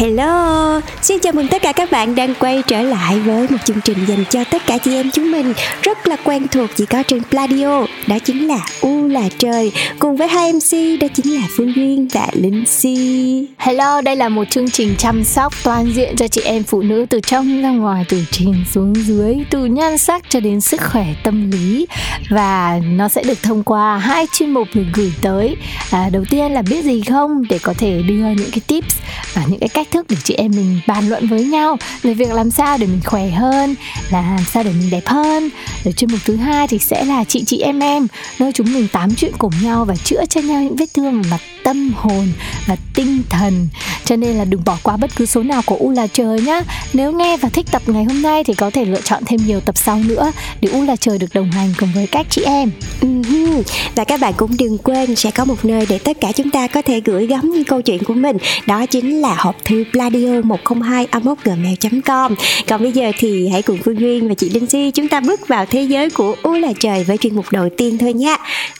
Hello, xin chào mừng tất cả các bạn đang quay trở lại với một chương trình dành cho tất cả chị em chúng mình rất là quen thuộc chỉ có trên Pladio, đó chính là U là trời, cùng với hai MC đó chính là Phương Duyên và Linh Si. Hello, đây là một chương trình chăm sóc toàn diện cho chị em phụ nữ từ trong ra ngoài, từ trên xuống dưới, từ nhan sắc cho đến sức khỏe tâm lý và nó sẽ được thông qua hai chuyên mục được gửi tới. À, đầu tiên là biết gì không để có thể đưa những cái tips và những cái cách thức để chị em mình bàn luận với nhau về việc làm sao để mình khỏe hơn, là làm sao để mình đẹp hơn. Rồi chuyên mục thứ hai thì sẽ là chị chị, em em, nơi chúng mình tám chuyện cùng nhau và chữa cho nhau những vết thương mặt tâm hồn và tinh thần. Cho nên là đừng bỏ qua bất cứ số nào của u là trời nhá. Nếu nghe và thích tập ngày hôm nay thì có thể lựa chọn thêm nhiều tập sau nữa để u là trời được đồng hành cùng với các chị em. Uh-huh. và các bạn cũng đừng quên sẽ có một nơi để tất cả chúng ta có thể gửi gắm những câu chuyện của mình. Đó chính là hộp thư pladio 102 gmail com. Còn bây giờ thì hãy cùng phương duyên và chị linh si chúng ta bước vào thế giới của u là trời với chuyên mục đầu tiên thôi nha.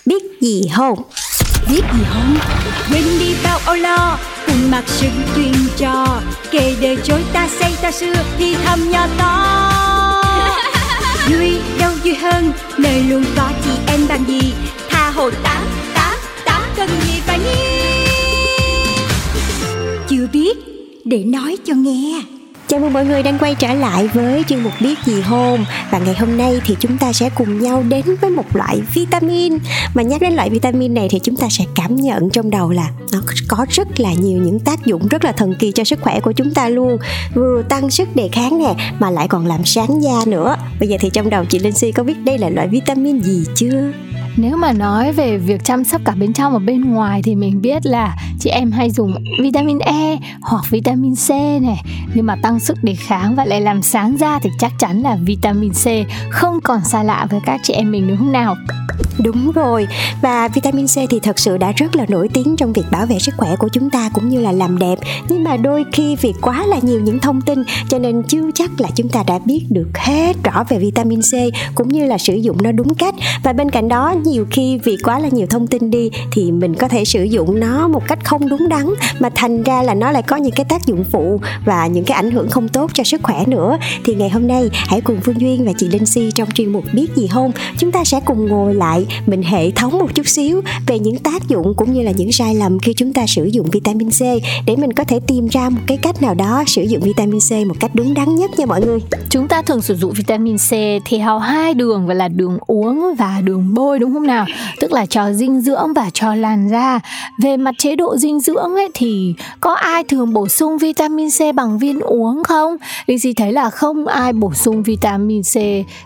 Biết gì không? Biết gì không? Quên đi bao âu lo cùng mặc sự truyền trò. Kể đời chối ta xây ta xưa thì thầm nhỏ to. Vui đâu vui hơn nơi luôn có chị em bằng gì. Tha hồ tám tám tám cần gì phải nghi chưa biết để nói cho nghe. Chào mừng mọi người đang quay trở lại với chuyên mục biết gì hôn Và ngày hôm nay thì chúng ta sẽ cùng nhau đến với một loại vitamin. Mà nhắc đến loại vitamin này thì chúng ta sẽ cảm nhận trong đầu là Nó có rất là nhiều những tác dụng rất là thần kỳ cho sức khỏe của chúng ta luôn. Vừa tăng sức đề kháng nè, mà lại còn làm sáng da nữa. Bây giờ thì trong đầu chị Linh Si có biết đây là loại vitamin gì chưa? Nếu mà nói về việc chăm sóc cả bên trong và bên ngoài thì mình biết là chị em hay dùng vitamin E hoặc vitamin C này. Nhưng mà tăng sức đề kháng và lại làm sáng da thì chắc chắn là vitamin C không còn xa lạ với các chị em mình đúng không nào? Đúng rồi, và vitamin C thì thật sự đã rất là nổi tiếng trong việc bảo vệ sức khỏe của chúng ta cũng như là làm đẹp. Nhưng mà đôi khi vì quá là nhiều những thông tin cho nên chưa chắc là chúng ta đã biết được hết rõ về vitamin C cũng như là sử dụng nó đúng cách. Và bên cạnh đó nhiều khi vì quá là nhiều thông tin đi thì mình có thể sử dụng nó một cách không đúng đắn, Mà thành ra là nó lại có những cái tác dụng phụ và những cái ảnh hưởng không tốt cho sức khỏe nữa Thì ngày hôm nay, hãy cùng Phương Duyên và chị Linh Si trong chuyên mục Biết gì không, Chúng ta sẽ cùng ngồi lại mình hệ thống một chút xíu về những tác dụng cũng như là những sai lầm khi chúng ta sử dụng vitamin C để mình có thể tìm ra một cái cách nào đó sử dụng vitamin C một cách đúng đắn nhất nha mọi người. Chúng ta thường sử dụng vitamin C theo hai đường và là đường uống và đường bôi, đúng không nào? Tức là cho dinh dưỡng và cho làn da. Về mặt chế độ dinh dưỡng ấy thì có ai thường bổ sung vitamin C bằng viên uống không? Lizzy thấy là không ai bổ sung vitamin C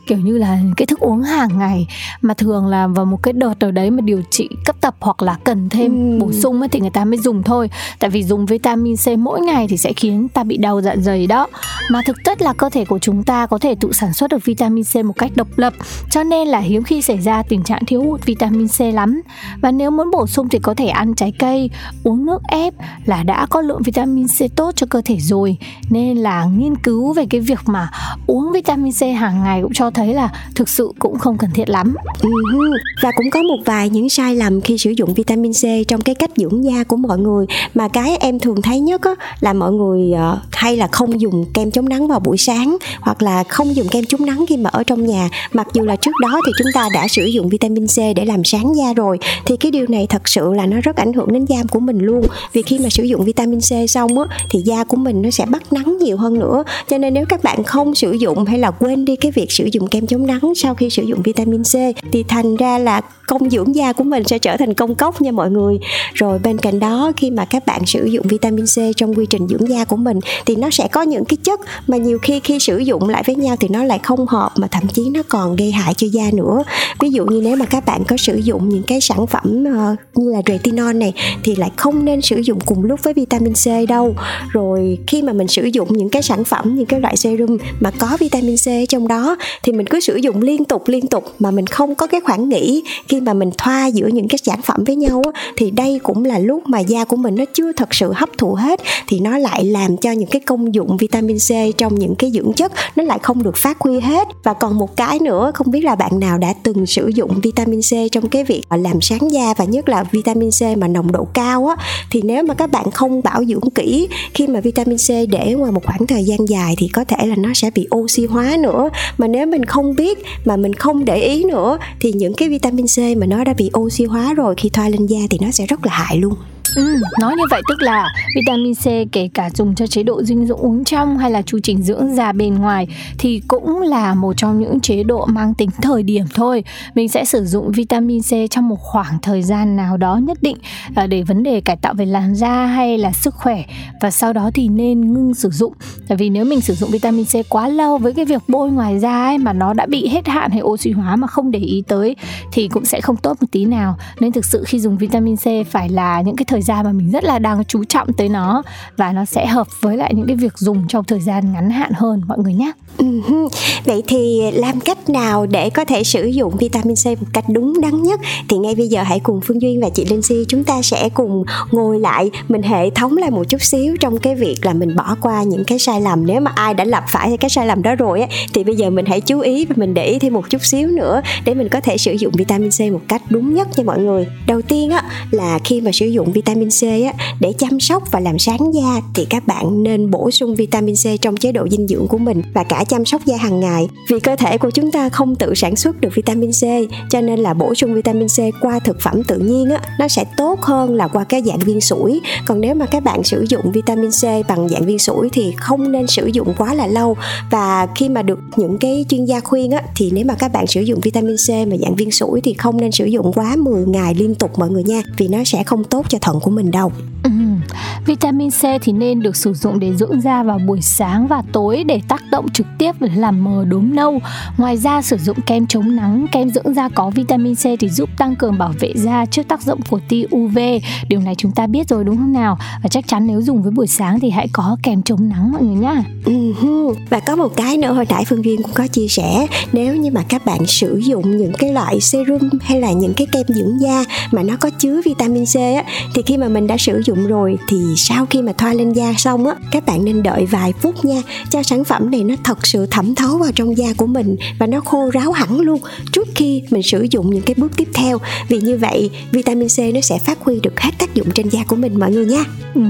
kiểu như là cái thức uống hàng ngày mà thường là vào một cái đợt nào đấy mà điều trị cấp tập hoặc là cần thêm ừ. bổ sung ấy, thì người ta mới dùng thôi tại vì dùng vitamin C mỗi ngày thì sẽ khiến ta bị đau dạ dày đó mà thực chất là cơ thể của chúng ta có thể tự sản xuất được vitamin C một cách độc lập cho nên là hiếm khi xảy ra tình trạng thiếu hụt vitamin C lắm. Và nếu muốn bổ sung thì có thể ăn trái cây uống nước ép là đã có lượng vitamin C tốt cho cơ thể rồi. Nên là nghiên cứu về cái việc mà uống vitamin C hàng ngày cũng cho thấy là thực sự cũng không cần thiết lắm. Uh-huh và cũng có một vài những sai lầm khi sử dụng vitamin C trong cái cách dưỡng da của mọi người. Mà cái em thường thấy nhất á, là mọi người uh, hay là không dùng kem chống nắng vào buổi sáng hoặc là không dùng kem chống nắng khi mà ở trong nhà. Mặc dù là trước đó thì chúng ta đã sử dụng vitamin C để làm sáng da rồi. Thì cái điều này thật sự là nó rất ảnh hưởng đến da của mình luôn. Vì khi mà sử dụng vitamin C xong á, thì da của mình nó sẽ bắt nắng nhiều hơn nữa. Cho nên nếu các bạn không sử dụng hay là quên đi cái việc sử dụng kem chống nắng sau khi sử dụng vitamin C, thì thành ra là công dưỡng da của mình sẽ trở thành công cốc nha mọi người. Rồi bên cạnh đó, khi mà các bạn sử dụng vitamin C trong quy trình dưỡng da của mình, thì nó sẽ có những cái chất mà nhiều khi khi sử dụng lại với nhau thì nó lại không hợp mà thậm chí nó còn gây hại cho da nữa. Ví dụ như nếu mà các bạn có sử dụng những cái sản phẩm uh, như là retinol này thì lại không nên sử dụng cùng lúc với vitamin C đâu. Rồi khi mà mình sử dụng những cái sản phẩm những cái loại serum mà có vitamin C trong đó thì mình cứ sử dụng liên tục liên tục mà mình không có cái khoảng nghỉ. Khi mà mình thoa giữa những cái sản phẩm với nhau thì đây cũng là lúc mà da của mình nó chưa thật sự hấp thụ hết thì nó lại làm cho những cái công dụng vitamin C trong những cái dưỡng chất nó lại không được phát huy hết. Và còn một cái nữa không biết là bạn nào đã từng sử dụng vitamin vitamin C trong cái việc làm sáng da và nhất là vitamin C mà nồng độ cao á, thì nếu mà các bạn không bảo dưỡng kỹ khi mà vitamin C để ngoài một khoảng thời gian dài thì có thể là nó sẽ bị oxy hóa nữa. Mà nếu mình không biết, mà mình không để ý nữa, thì những cái vitamin C mà nó đã bị oxy hóa rồi khi thoa lên da thì nó sẽ rất là hại luôn. Ừ, nói như vậy tức là vitamin C kể cả dùng cho chế độ dinh dưỡng uống trong hay là chu trình dưỡng da bên ngoài thì cũng là một trong những chế độ mang tính thời điểm thôi. Mình sẽ sử dụng vitamin C trong một khoảng thời gian nào đó nhất định à, để vấn đề cải tạo về làn da hay là sức khỏe và sau đó thì nên ngưng sử dụng. Tại vì nếu mình sử dụng vitamin C quá lâu với cái việc bôi ngoài da ấy mà nó đã bị hết hạn hay oxy hóa mà không để ý tới thì cũng sẽ không tốt một tí nào. Nên thực sự khi dùng vitamin C phải là những cái thời gian mà mình rất là đang chú trọng tới nó và nó sẽ hợp với lại những cái việc dùng trong thời gian ngắn hạn hơn, mọi người nhé. Uh-huh. Vậy thì làm cách nào để có thể sử dụng vitamin C một cách đúng đắn nhất thì ngay bây giờ hãy cùng Phương Duyên và chị Linh Si chúng ta sẽ cùng ngồi lại mình hệ thống lại một chút xíu trong cái việc là mình bỏ qua những cái sai lầm nếu mà ai đã lặp phải cái sai lầm đó rồi á, thì bây giờ mình hãy chú ý và mình để ý thêm một chút xíu nữa để mình có thể sử dụng vitamin C một cách đúng nhất nha mọi người. Đầu tiên á, là khi mà sử dụng vitamin vitamin C á, để chăm sóc và làm sáng da thì các bạn nên bổ sung vitamin C trong chế độ dinh dưỡng của mình và cả chăm sóc da hàng ngày. Vì cơ thể của chúng ta không tự sản xuất được vitamin C, cho nên là bổ sung vitamin C qua thực phẩm tự nhiên á, nó sẽ tốt hơn là qua cái dạng viên sủi. Còn nếu mà các bạn sử dụng vitamin C bằng dạng viên sủi thì không nên sử dụng quá là lâu. Và khi mà được những cái chuyên gia khuyên á, thì nếu mà các bạn sử dụng vitamin C mà dạng viên sủi thì không nên sử dụng quá 10 ngày liên tục mọi người nha, vì nó sẽ không tốt cho thận của mình đâu Ừ. Vitamin C thì nên được sử dụng để dưỡng da vào buổi sáng và tối để tác động trực tiếp làm mờ đốm nâu. Ngoài ra sử dụng kem chống nắng, kem dưỡng da có vitamin C thì giúp tăng cường bảo vệ da trước tác động của tia UV. Điều này chúng ta biết rồi đúng không nào? Và chắc chắn nếu dùng với buổi sáng thì hãy có kem chống nắng mọi người nhá. Uh-huh. Và có một cái nữa hồi nãy Phương Duyên cũng có chia sẻ nếu như mà các bạn sử dụng những cái loại serum hay là những cái kem dưỡng da mà nó có chứa vitamin C á thì khi mà mình đã sử dụng rồi thì sau khi mà thoa lên da xong á, các bạn nên đợi vài phút nha, cho sản phẩm này nó thật sự thẩm thấu vào trong da của mình và nó khô ráo hẳn luôn trước khi mình sử dụng những cái bước tiếp theo. Vì như vậy, vitamin C nó sẽ phát huy được hết tác dụng trên da của mình, mọi người nha. Ừ.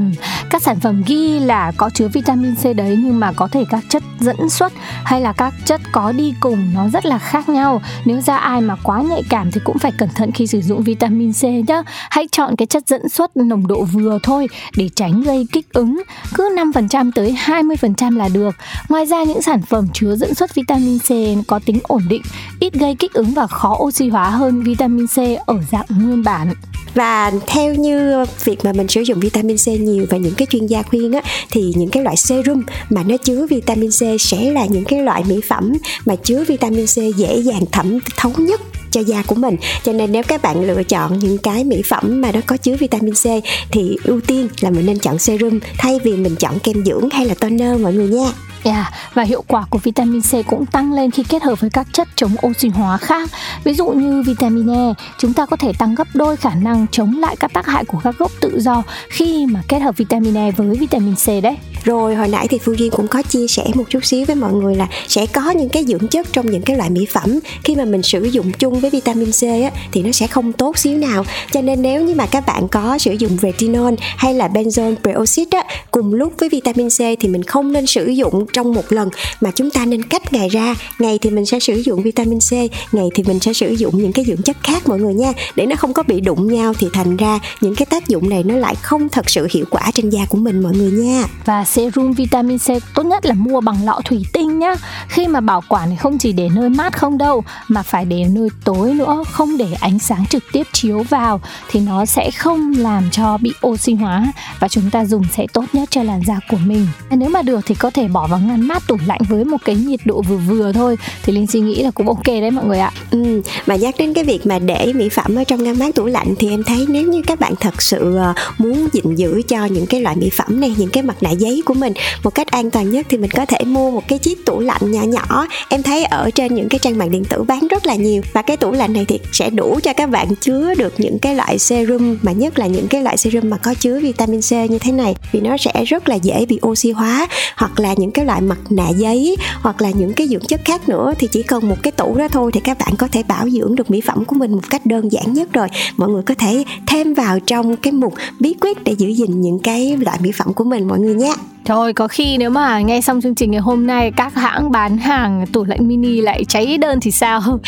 các sản phẩm ghi là có chứa vitamin C đấy nhưng mà có thể các chất dẫn xuất hay là các chất có đi cùng nó rất là khác nhau. Nếu da ai mà quá nhạy cảm thì cũng phải cẩn thận khi sử dụng vitamin C nhá. Hãy chọn cái chất dẫn xuất nồng độ vừa thôi để tránh gây kích ứng, cứ 5% tới 20% là được. Ngoài ra, những sản phẩm chứa dẫn xuất vitamin C có tính ổn định, ít gây kích ứng và khó oxy hóa hơn vitamin C ở dạng nguyên bản. Và theo như việc mà mình sử dụng vitamin C nhiều và những cái chuyên gia khuyên á, thì những cái loại serum mà nó chứa vitamin C sẽ là những cái loại mỹ phẩm mà chứa vitamin C dễ dàng thẩm thấu nhất cho da của mình. Cho nên nếu các bạn lựa chọn những cái mỹ phẩm mà nó có chứa vitamin C thì ưu tiên là mình nên chọn serum thay vì mình chọn kem dưỡng hay là toner mọi người nha. Yeah, và hiệu quả của vitamin C cũng tăng lên khi kết hợp với các chất chống oxy hóa khác. Ví dụ như vitamin E, chúng ta có thể tăng gấp đôi khả năng chống lại các tác hại của các gốc tự do khi mà kết hợp vitamin E với vitamin C đấy. Rồi hồi nãy thì Phương Duyên cũng có chia sẻ một chút xíu với mọi người là sẽ có những cái dưỡng chất trong những cái loại mỹ phẩm khi mà mình sử dụng chung với vitamin C á, thì nó sẽ không tốt xíu nào. Cho nên nếu như mà các bạn có sử dụng retinol hay là benzoyl peroxide á, cùng lúc với vitamin C thì mình không nên sử dụng trong một lần mà chúng ta nên cách ngày ra. Ngày thì mình sẽ sử dụng vitamin C, ngày thì mình sẽ sử dụng những cái dưỡng chất khác mọi người nha. Để nó không có bị đụng nhau thì thành ra những cái tác dụng này nó lại không thật sự hiệu quả trên da của mình mọi người nha. Và serum vitamin C tốt nhất là mua bằng lọ thủy tinh nhá. Khi mà bảo quản thì không chỉ để nơi mát không đâu, mà phải để nơi tối nữa, không để ánh sáng trực tiếp chiếu vào. Thì nó sẽ không làm cho bị oxy hóa và chúng ta dùng sẽ tốt nhất cho làn da của mình. Nếu mà được thì có thể bỏ vào ngăn mát tủ lạnh với một cái nhiệt độ vừa vừa thôi. Thì linh suy nghĩ là cũng ok đấy mọi người ạ. Ừ, mà nhắc đến cái việc mà để mỹ phẩm ở trong ngăn mát tủ lạnh thì em thấy nếu như các bạn thật sự ờ, muốn gìn giữ cho những cái loại mỹ phẩm này những cái mặt nạ giấy của mình một cách an toàn nhất thì mình có thể mua một cái chiếc tủ lạnh nhỏ nhỏ. Em thấy ở trên những cái trang mạng điện tử bán rất là nhiều và cái tủ lạnh này thì sẽ đủ cho các bạn chứa được những cái loại serum mà nhất là những cái loại serum mà có chứa vitamin C như thế này vì nó sẽ rất là dễ bị oxy hóa hoặc là những cái loại mặt nạ giấy hoặc là những cái dưỡng chất khác nữa thì chỉ cần một cái tủ đó thôi thì các bạn có thể bảo dưỡng được mỹ phẩm của mình một cách đơn giản nhất rồi mọi người có thể thêm vào trong cái mục bí quyết để giữ gìn những cái loại mỹ phẩm của mình, mọi người nhé Thôi, có khi nếu mà nghe xong chương trình ngày hôm nay các hãng bán hàng, tủ lạnh mini lại cháy đơn thì sao?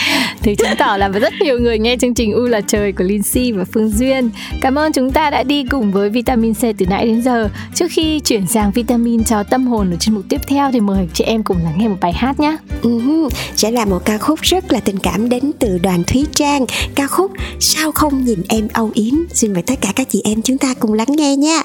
Thì chứng tỏ là rất nhiều người nghe chương trình U là trời của Linh Si và Phương Duyên. Cảm ơn chúng ta đã đi cùng với vitamin C từ nãy đến giờ. Trước khi chuyển sang vitamin cho tâm hồn ở chuyên mục tiếp theo thì mời chị em cùng lắng nghe một bài hát nhé. Uh-huh. Sẽ là một ca khúc rất là tình cảm đến từ đoàn Thúy Trang. Ca khúc Sao không nhìn em âu yếm. Xin mời tất cả các chị em chúng ta cùng lắng nghe nha.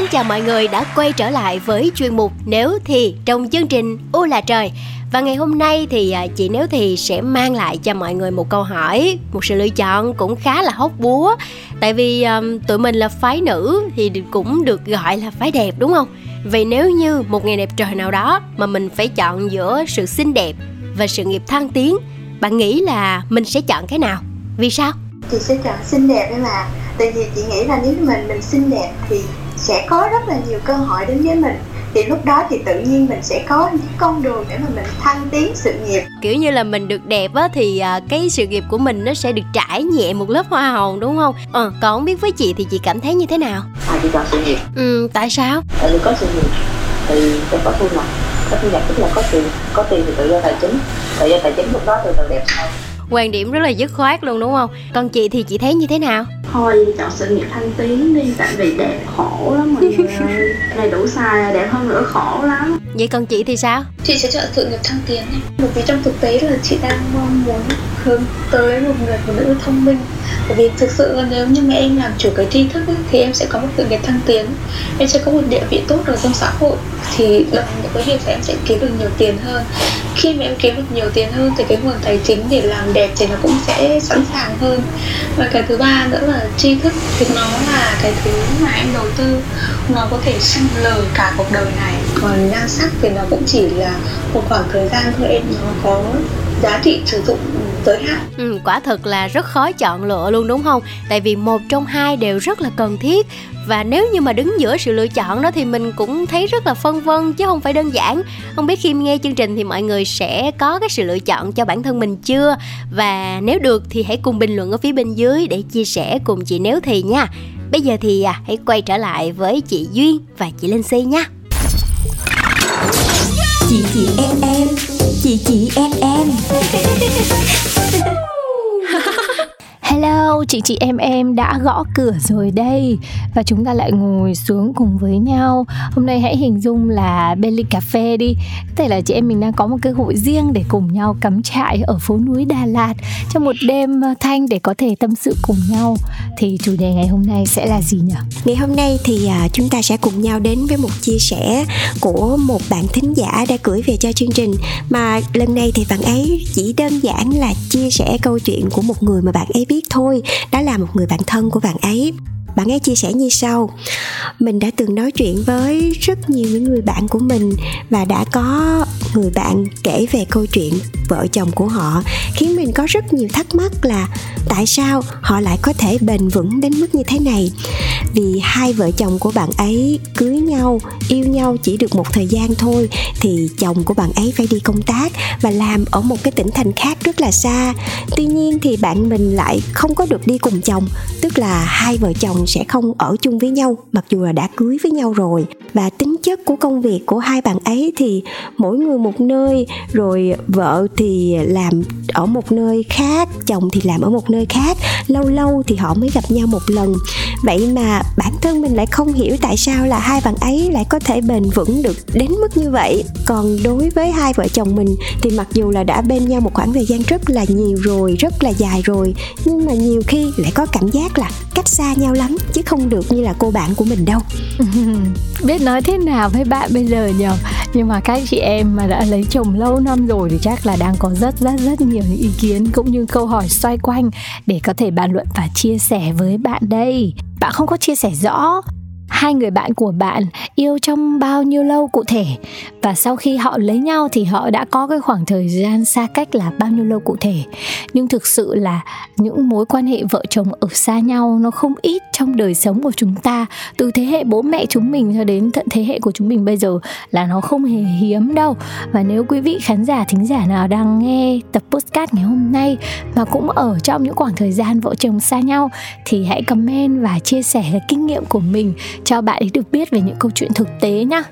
Xin chào mọi người đã quay trở lại với chuyên mục Nếu Thì trong chương trình U là Trời và ngày hôm nay thì à, chị Nếu Thì sẽ mang lại cho mọi người một câu hỏi Một sự lựa chọn cũng khá là hóc búa Tại vì um, tụi mình là phái nữ thì cũng được gọi là phái đẹp đúng không? Vậy nếu như một ngày đẹp trời nào đó mà mình phải chọn giữa sự xinh đẹp và sự nghiệp thăng tiến Bạn nghĩ là mình sẽ chọn cái nào? Vì sao? chị sẽ chọn xinh đẹp đấy mà tại vì chị nghĩ là nếu mình mình xinh đẹp thì sẽ có rất là nhiều cơ hội đến với mình. Thì lúc đó thì tự nhiên mình sẽ có những con đường để mà mình thăng tiến sự nghiệp. Kiểu như là mình được đẹp á thì à, cái sự nghiệp của mình nó sẽ được trải nhẹ một lớp hoa hồng đúng không? Ờ còn không biết với chị thì chị cảm thấy như thế nào? À chị chọn sự nghiệp. Ừ tại sao? Tại vì có sự nghiệp thì sẽ có thu nhập. Có thu nhập tức là có tiền có tiền thì tự do tài chính. Tự do tài chính lúc đó từ từ đẹp sau quan điểm rất là dứt khoát luôn đúng không? Còn chị thì chị thấy như thế nào? Thôi chọn sự nghiệp thăng tiến đi tại vì đẹp khổ lắm mọi người ơi. Này đủ xài đẹp hơn nữa khổ lắm. Vậy còn chị thì sao? Chị sẽ chọn sự nghiệp thăng tiến này bởi vì trong thực tế là chị đang mong muốn hướng tới một người phụ nữ thông minh. Bởi vì thực sự là nếu như mà em làm chủ cái tri thức ấy, thì em sẽ có một sự nghiệp thăng tiến. Em sẽ có một địa vị tốt ở trong xã hội thì đồng nghĩa với việc là em sẽ kiếm được nhiều tiền hơn. Khi mà em kiếm được nhiều tiền hơn thì cái nguồn tài chính để làm đẹp thì nó cũng sẽ sẵn sàng hơn. Và cái thứ ba nữa là tri thức thì nó là cái thứ mà em đầu tư. Nó có thể sinh lời cả cuộc đời này. Còn nhan sắc thì nó cũng chỉ là một khoảng thời gian thôi em nó có giá trị sử dụng giới hạn ừ, quả thực là rất khó chọn lựa luôn đúng không? Tại vì một trong hai đều rất là cần thiết. Và nếu như mà đứng giữa sự lựa chọn đó thì mình cũng thấy rất là phân vân chứ không phải đơn giản. Không biết khi nghe chương trình thì mọi người sẽ có cái sự lựa chọn cho bản thân mình chưa? Và nếu được thì hãy cùng bình luận ở phía bên dưới để chia sẻ cùng chị nếu thì nha. Bây giờ thì à, hãy quay trở lại với chị duyên và chị linh si nha. Chị chị em em chị chị em em. Hello, chị chị em em đã gõ cửa rồi đây. Và chúng ta lại ngồi xuống cùng với nhau. Hôm nay hãy hình dung là bên ly cà phê đi. Có thể là chị em mình đang có một cơ hội riêng để cùng nhau cắm trại ở phố núi Đà Lạt Trong một đêm thanh để có thể tâm sự cùng nhau. Thì chủ đề ngày hôm nay sẽ là gì nhỉ? Ngày hôm nay thì à, chúng ta sẽ cùng nhau đến với một chia sẻ của một bạn thính giả đã gửi về cho chương trình. Mà lần này thì bạn ấy chỉ đơn giản là chia sẻ câu chuyện của một người mà bạn ấy biết thôi, Đó là một người bạn thân của bạn ấy. Bạn ấy chia sẻ như sau, mình đã từng nói chuyện với rất nhiều những người bạn của mình và đã có người bạn kể về câu chuyện vợ chồng của họ, khiến mình có rất nhiều thắc mắc là tại sao họ lại có thể bền vững đến mức như thế này. Vì hai vợ chồng của bạn ấy cưới nhau, yêu nhau chỉ được một thời gian thôi, thì chồng của bạn ấy phải đi công tác và làm ở một cái tỉnh thành khác rất là xa. Tuy nhiên thì bạn mình lại không có được đi cùng chồng tức là hai vợ chồng sẽ không ở chung với nhau, mặc dù là đã cưới với nhau rồi. Và tính chất của công việc của hai bạn ấy thì mỗi người một nơi, rồi vợ thì làm ở một nơi khác, chồng thì làm ở một nơi khác. Lâu lâu thì họ mới gặp nhau một lần. Vậy mà bản thân mình lại không hiểu tại sao là hai bạn ấy lại có thể bền vững được đến mức như vậy. Còn đối với hai vợ chồng mình thì mặc dù là đã bên nhau một khoảng thời gian rất là nhiều rồi, rất là dài rồi, nhưng mà nhiều khi lại có cảm giác là cách xa nhau lắm, chứ không được như là cô bạn của mình đâu. Biết nói thế nào với bạn bây giờ nhờ nhưng mà các chị em mà đã lấy chồng lâu năm rồi thì chắc là đang có rất rất rất nhiều những ý kiến cũng như câu hỏi xoay quanh để có thể bàn luận và chia sẻ với bạn đây. Bạn không có chia sẻ rõ hai người bạn của bạn yêu trong bao nhiêu lâu cụ thể? Và sau khi họ lấy nhau thì họ đã có cái khoảng thời gian xa cách là bao nhiêu lâu cụ thể. Nhưng thực sự là những mối quan hệ vợ chồng ở xa nhau nó không ít trong đời sống của chúng ta. Từ thế hệ bố mẹ chúng mình cho đến tận thế hệ của chúng mình bây giờ là nó không hề hiếm đâu. Và nếu quý vị khán giả, thính giả nào đang nghe tập podcast ngày hôm nay mà cũng ở trong những khoảng thời gian vợ chồng xa nhau thì hãy comment và chia sẻ cái kinh nghiệm của mình cho bạn ấy được biết về những câu chuyện thực tế nhá.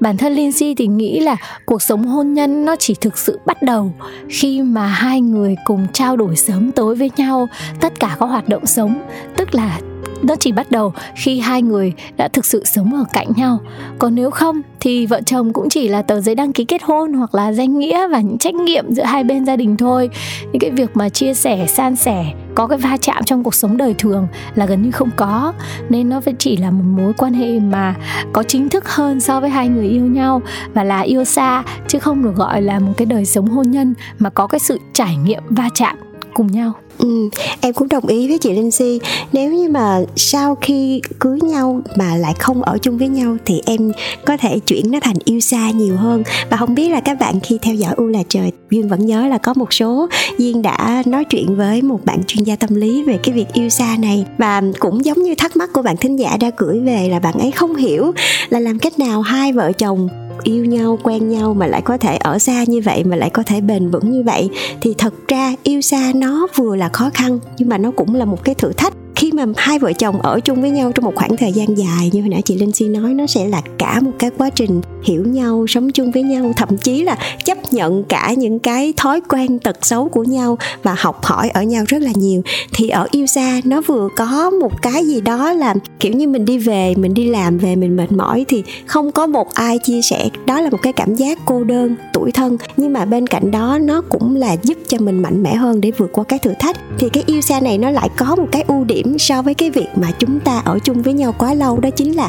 Bản thân Lindsay thì nghĩ là cuộc sống hôn nhân nó chỉ thực sự bắt đầu. Khi mà hai người cùng trao đổi sớm tối với nhau, tất cả các hoạt động sống, tức là nó chỉ bắt đầu khi hai người đã thực sự sống ở cạnh nhau. Còn nếu không, thì vợ chồng cũng chỉ là tờ giấy đăng ký kết hôn hoặc là danh nghĩa và những trách nhiệm giữa hai bên gia đình thôi. Những cái việc mà chia sẻ, san sẻ, có cái va chạm trong cuộc sống đời thường là gần như không có. Nên nó phải chỉ là một mối quan hệ mà có chính thức hơn so với hai người yêu nhau và là yêu xa, chứ không được gọi là một cái đời sống hôn nhân mà có cái sự trải nghiệm va chạm cùng nhau. Ừ, em cũng đồng ý với chị Linh Si Nếu như mà sau khi cưới nhau mà lại không ở chung với nhau Thì em có thể chuyển nó thành yêu xa nhiều hơn. Và không biết là các bạn khi theo dõi U là trời Duyên vẫn nhớ là có một số Duyên đã nói chuyện với một bạn chuyên gia tâm lý về cái việc yêu xa này. Và cũng giống như thắc mắc của bạn thính giả đã gửi về là bạn ấy không hiểu Là làm cách nào hai vợ chồng yêu nhau, quen nhau mà lại có thể ở xa như vậy, mà lại có thể bền vững như vậy, thì thật ra yêu xa nó vừa là khó khăn, nhưng mà nó cũng là một cái thử thách khi mà hai vợ chồng ở chung với nhau trong một khoảng thời gian dài, như hồi nãy chị Linh Si nói, nó sẽ là cả một cái quá trình hiểu nhau, sống chung với nhau, thậm chí là chấp nhận cả những cái thói quen tật xấu của nhau và học hỏi ở nhau rất là nhiều. Thì ở yêu xa nó vừa có một cái gì đó là kiểu như mình đi về, mình đi làm về, mình mệt mỏi thì không có một ai chia sẻ. Đó là một cái cảm giác cô đơn tuổi thân. Nhưng mà bên cạnh đó, nó cũng là giúp cho mình mạnh mẽ hơn để vượt qua cái thử thách. Thì cái yêu xa này nó lại có một cái ưu điểm so với cái việc mà chúng ta ở chung với nhau quá lâu, đó chính là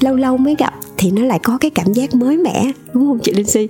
lâu lâu mới gặp thì nó lại có cái cảm giác mới mẻ, đúng không chị Linh Si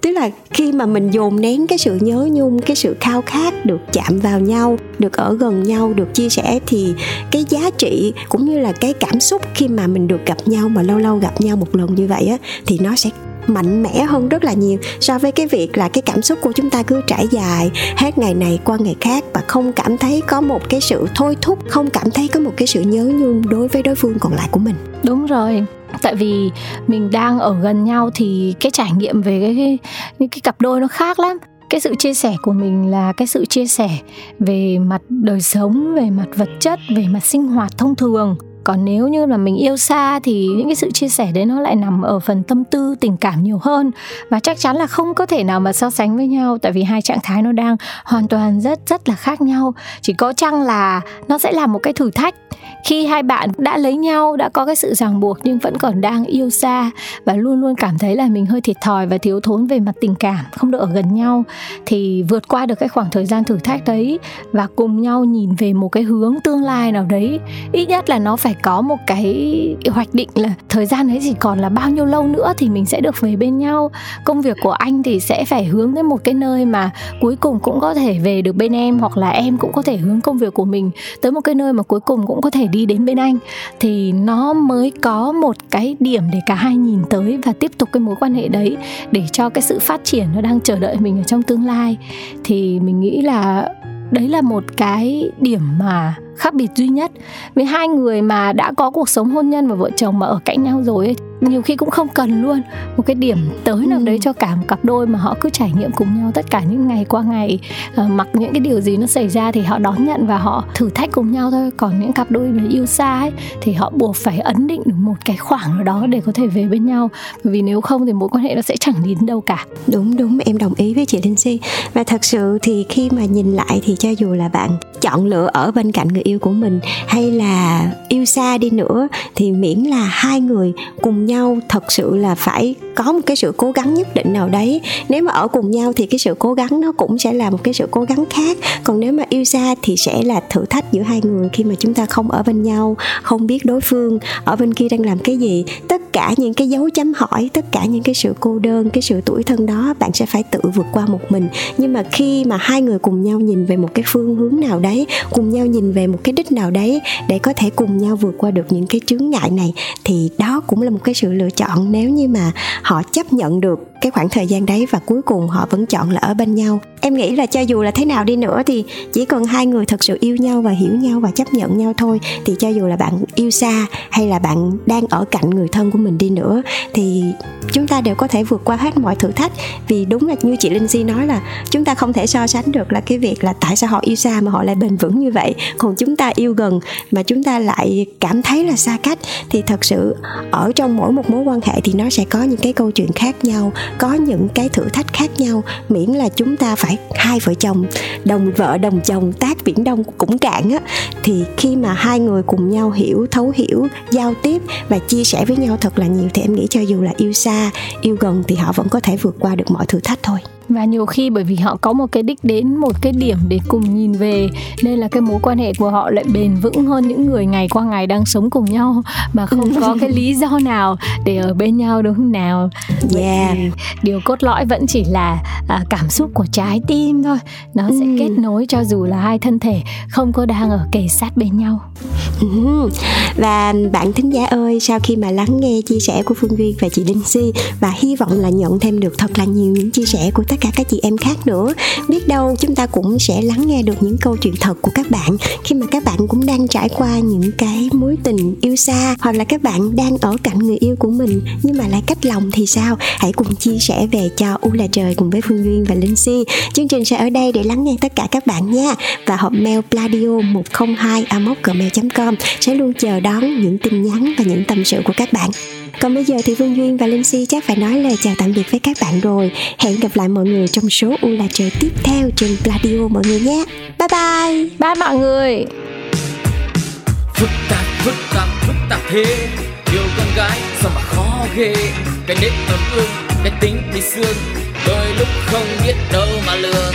tức là khi mà mình dồn nén cái sự nhớ nhung, cái sự khao khát được chạm vào nhau, được ở gần nhau, được chia sẻ thì cái giá trị cũng như là cái cảm xúc khi mà mình được gặp nhau, mà lâu lâu gặp nhau một lần như vậy á, thì nó sẽ mạnh mẽ hơn rất là nhiều so với cái việc là cái cảm xúc của chúng ta cứ trải dài hết ngày này qua ngày khác và không cảm thấy có một cái sự thôi thúc không cảm thấy có một cái sự nhớ nhung đối với đối phương còn lại của mình. Đúng rồi tại vì mình đang ở gần nhau thì cái trải nghiệm về cái cái, cái, cái cặp đôi nó khác lắm. Cái sự chia sẻ của mình là cái sự chia sẻ về mặt đời sống về mặt vật chất về mặt sinh hoạt thông thường còn nếu như là mình yêu xa thì những cái sự chia sẻ đấy nó lại nằm ở phần tâm tư, tình cảm nhiều hơn. Và chắc chắn là không có thể nào mà so sánh với nhau, tại vì hai trạng thái nó đang hoàn toàn rất rất là khác nhau. Chỉ có chăng là nó sẽ là một cái thử thách. Khi hai bạn đã lấy nhau, đã có cái sự ràng buộc nhưng vẫn còn đang yêu xa và luôn luôn cảm thấy là mình hơi thiệt thòi và thiếu thốn về mặt tình cảm, không được ở gần nhau, thì vượt qua được cái khoảng thời gian thử thách đấy và cùng nhau nhìn về một cái hướng tương lai nào đấy. Ít nhất là nó phải phải có một cái hoạch định là thời gian ấy chỉ còn là bao nhiêu lâu nữa thì mình sẽ được về bên nhau. Công việc của anh thì sẽ phải hướng đến một cái nơi mà cuối cùng cũng có thể về được bên em hoặc là em cũng có thể hướng công việc của mình tới một cái nơi mà cuối cùng cũng có thể đi đến bên anh. Thì nó mới có một cái điểm để cả hai nhìn tới và tiếp tục cái mối quan hệ đấy để cho cái sự phát triển nó đang chờ đợi mình ở trong tương lai. Thì mình nghĩ là đấy là một cái điểm mà khác biệt duy nhất. Với hai người mà đã có cuộc sống hôn nhân và vợ chồng mà ở cạnh nhau rồi ấy, nhiều khi cũng không cần luôn. Một cái điểm tới nào đấy cho cả một cặp đôi mà họ cứ trải nghiệm cùng nhau tất cả những ngày qua ngày. Uh, mặc những cái điều gì nó xảy ra thì họ đón nhận và họ thử thách cùng nhau thôi. Còn những cặp đôi mà yêu xa ấy thì họ buộc phải ấn định được một cái khoảng nào đó để có thể về bên nhau. Bởi vì nếu không thì mối quan hệ nó sẽ chẳng đến đâu cả. Đúng đúng em đồng ý với chị Linh Si. Và thật sự thì khi mà nhìn lại thì cho dù là bạn chọn lựa ở bên cạnh người yêu của mình hay là yêu xa đi nữa thì miễn là hai người cùng nhau thật sự là phải có một cái sự cố gắng nhất định nào đấy. Nếu mà ở cùng nhau thì cái sự cố gắng nó cũng sẽ là một cái sự cố gắng khác. Còn nếu mà yêu xa thì sẽ là thử thách giữa hai người khi mà chúng ta không ở bên nhau, không biết đối phương ở bên kia đang làm cái gì. Tất cả những cái dấu chấm hỏi, tất cả những cái sự cô đơn, cái sự tuổi thân đó bạn sẽ phải tự vượt qua một mình. Nhưng mà khi mà hai người cùng nhau nhìn về một cái phương hướng nào đấy, cùng nhau nhìn về một cái đích nào đấy để có thể cùng nhau vượt qua được những cái chướng ngại này, thì đó cũng là một cái sự lựa chọn nếu như mà họ chấp nhận được cái khoảng thời gian đấy và cuối cùng họ vẫn chọn là ở bên nhau. Em nghĩ là cho dù là thế nào đi nữa thì chỉ cần hai người thật sự yêu nhau và hiểu nhau và chấp nhận nhau thôi, thì cho dù là bạn yêu xa hay là bạn đang ở cạnh người thân của mình đi nữa, thì chúng ta đều có thể vượt qua hết mọi thử thách. Vì đúng là như chị Linh Si nói là chúng ta không thể so sánh được là cái việc là tại sao họ yêu xa mà họ lại bền vững như vậy. Còn chúng ta yêu gần mà chúng ta lại cảm thấy là xa cách, thì thật sự ở trong mỗi một mối quan hệ thì nó sẽ có những cái câu chuyện khác nhau, có những cái thử thách khác nhau, miễn là chúng ta phải hai vợ chồng, đồng vợ đồng chồng, tác biển đông cũng cạn á. Thì khi mà hai người cùng nhau hiểu, thấu hiểu, giao tiếp và chia sẻ với nhau thật là nhiều thì em nghĩ cho dù là yêu xa, yêu gần thì họ vẫn có thể vượt qua được mọi thử thách thôi và nhiều khi bởi vì họ có một cái đích đến một cái điểm để cùng nhìn về nên là cái mối quan hệ của họ lại bền vững hơn những người ngày qua ngày đang sống cùng nhau mà không có cái lý do nào để ở bên nhau đúng không nào Yeah. Điều cốt lõi vẫn chỉ là à, cảm xúc của trái tim thôi nó sẽ Ừ. kết nối cho dù là hai thân thể không có đang ở kề sát bên nhau Ừ. Và bạn thính giả ơi, sau khi mà lắng nghe chia sẻ của Phương Duyên và chị Đinh Si và hy vọng là nhận thêm được thật là nhiều những chia sẻ của tất cả các chị em khác nữa, biết đâu chúng ta cũng sẽ lắng nghe được những câu chuyện thật của các bạn khi mà các bạn cũng đang trải qua những cái mối tình yêu xa hoặc là các bạn đang ở cạnh người yêu của mình nhưng mà lại cách lòng thì sao? Hãy cùng chia sẻ về cho U là trời cùng với Phương Duyên và Linh Si. Chương trình sẽ ở đây để lắng nghe tất cả các bạn nha. Và hộp mail pladio 102 gmail.com sẽ luôn chờ đón những tin nhắn và những tâm sự của các bạn. Còn bây giờ thì Phương Duyên và Linh Si chắc phải nói lời chào tạm biệt với các bạn rồi. Hẹn gặp lại mọi người trong số U là trời tiếp theo trên Pladio mọi người nhé. Bye bye. bye mọi người phức tạp phức tạp phức tạp thế yêu con gái sao mà khó ghê cái nết ấm ương cái tính thì xương đôi lúc không biết đâu mà lường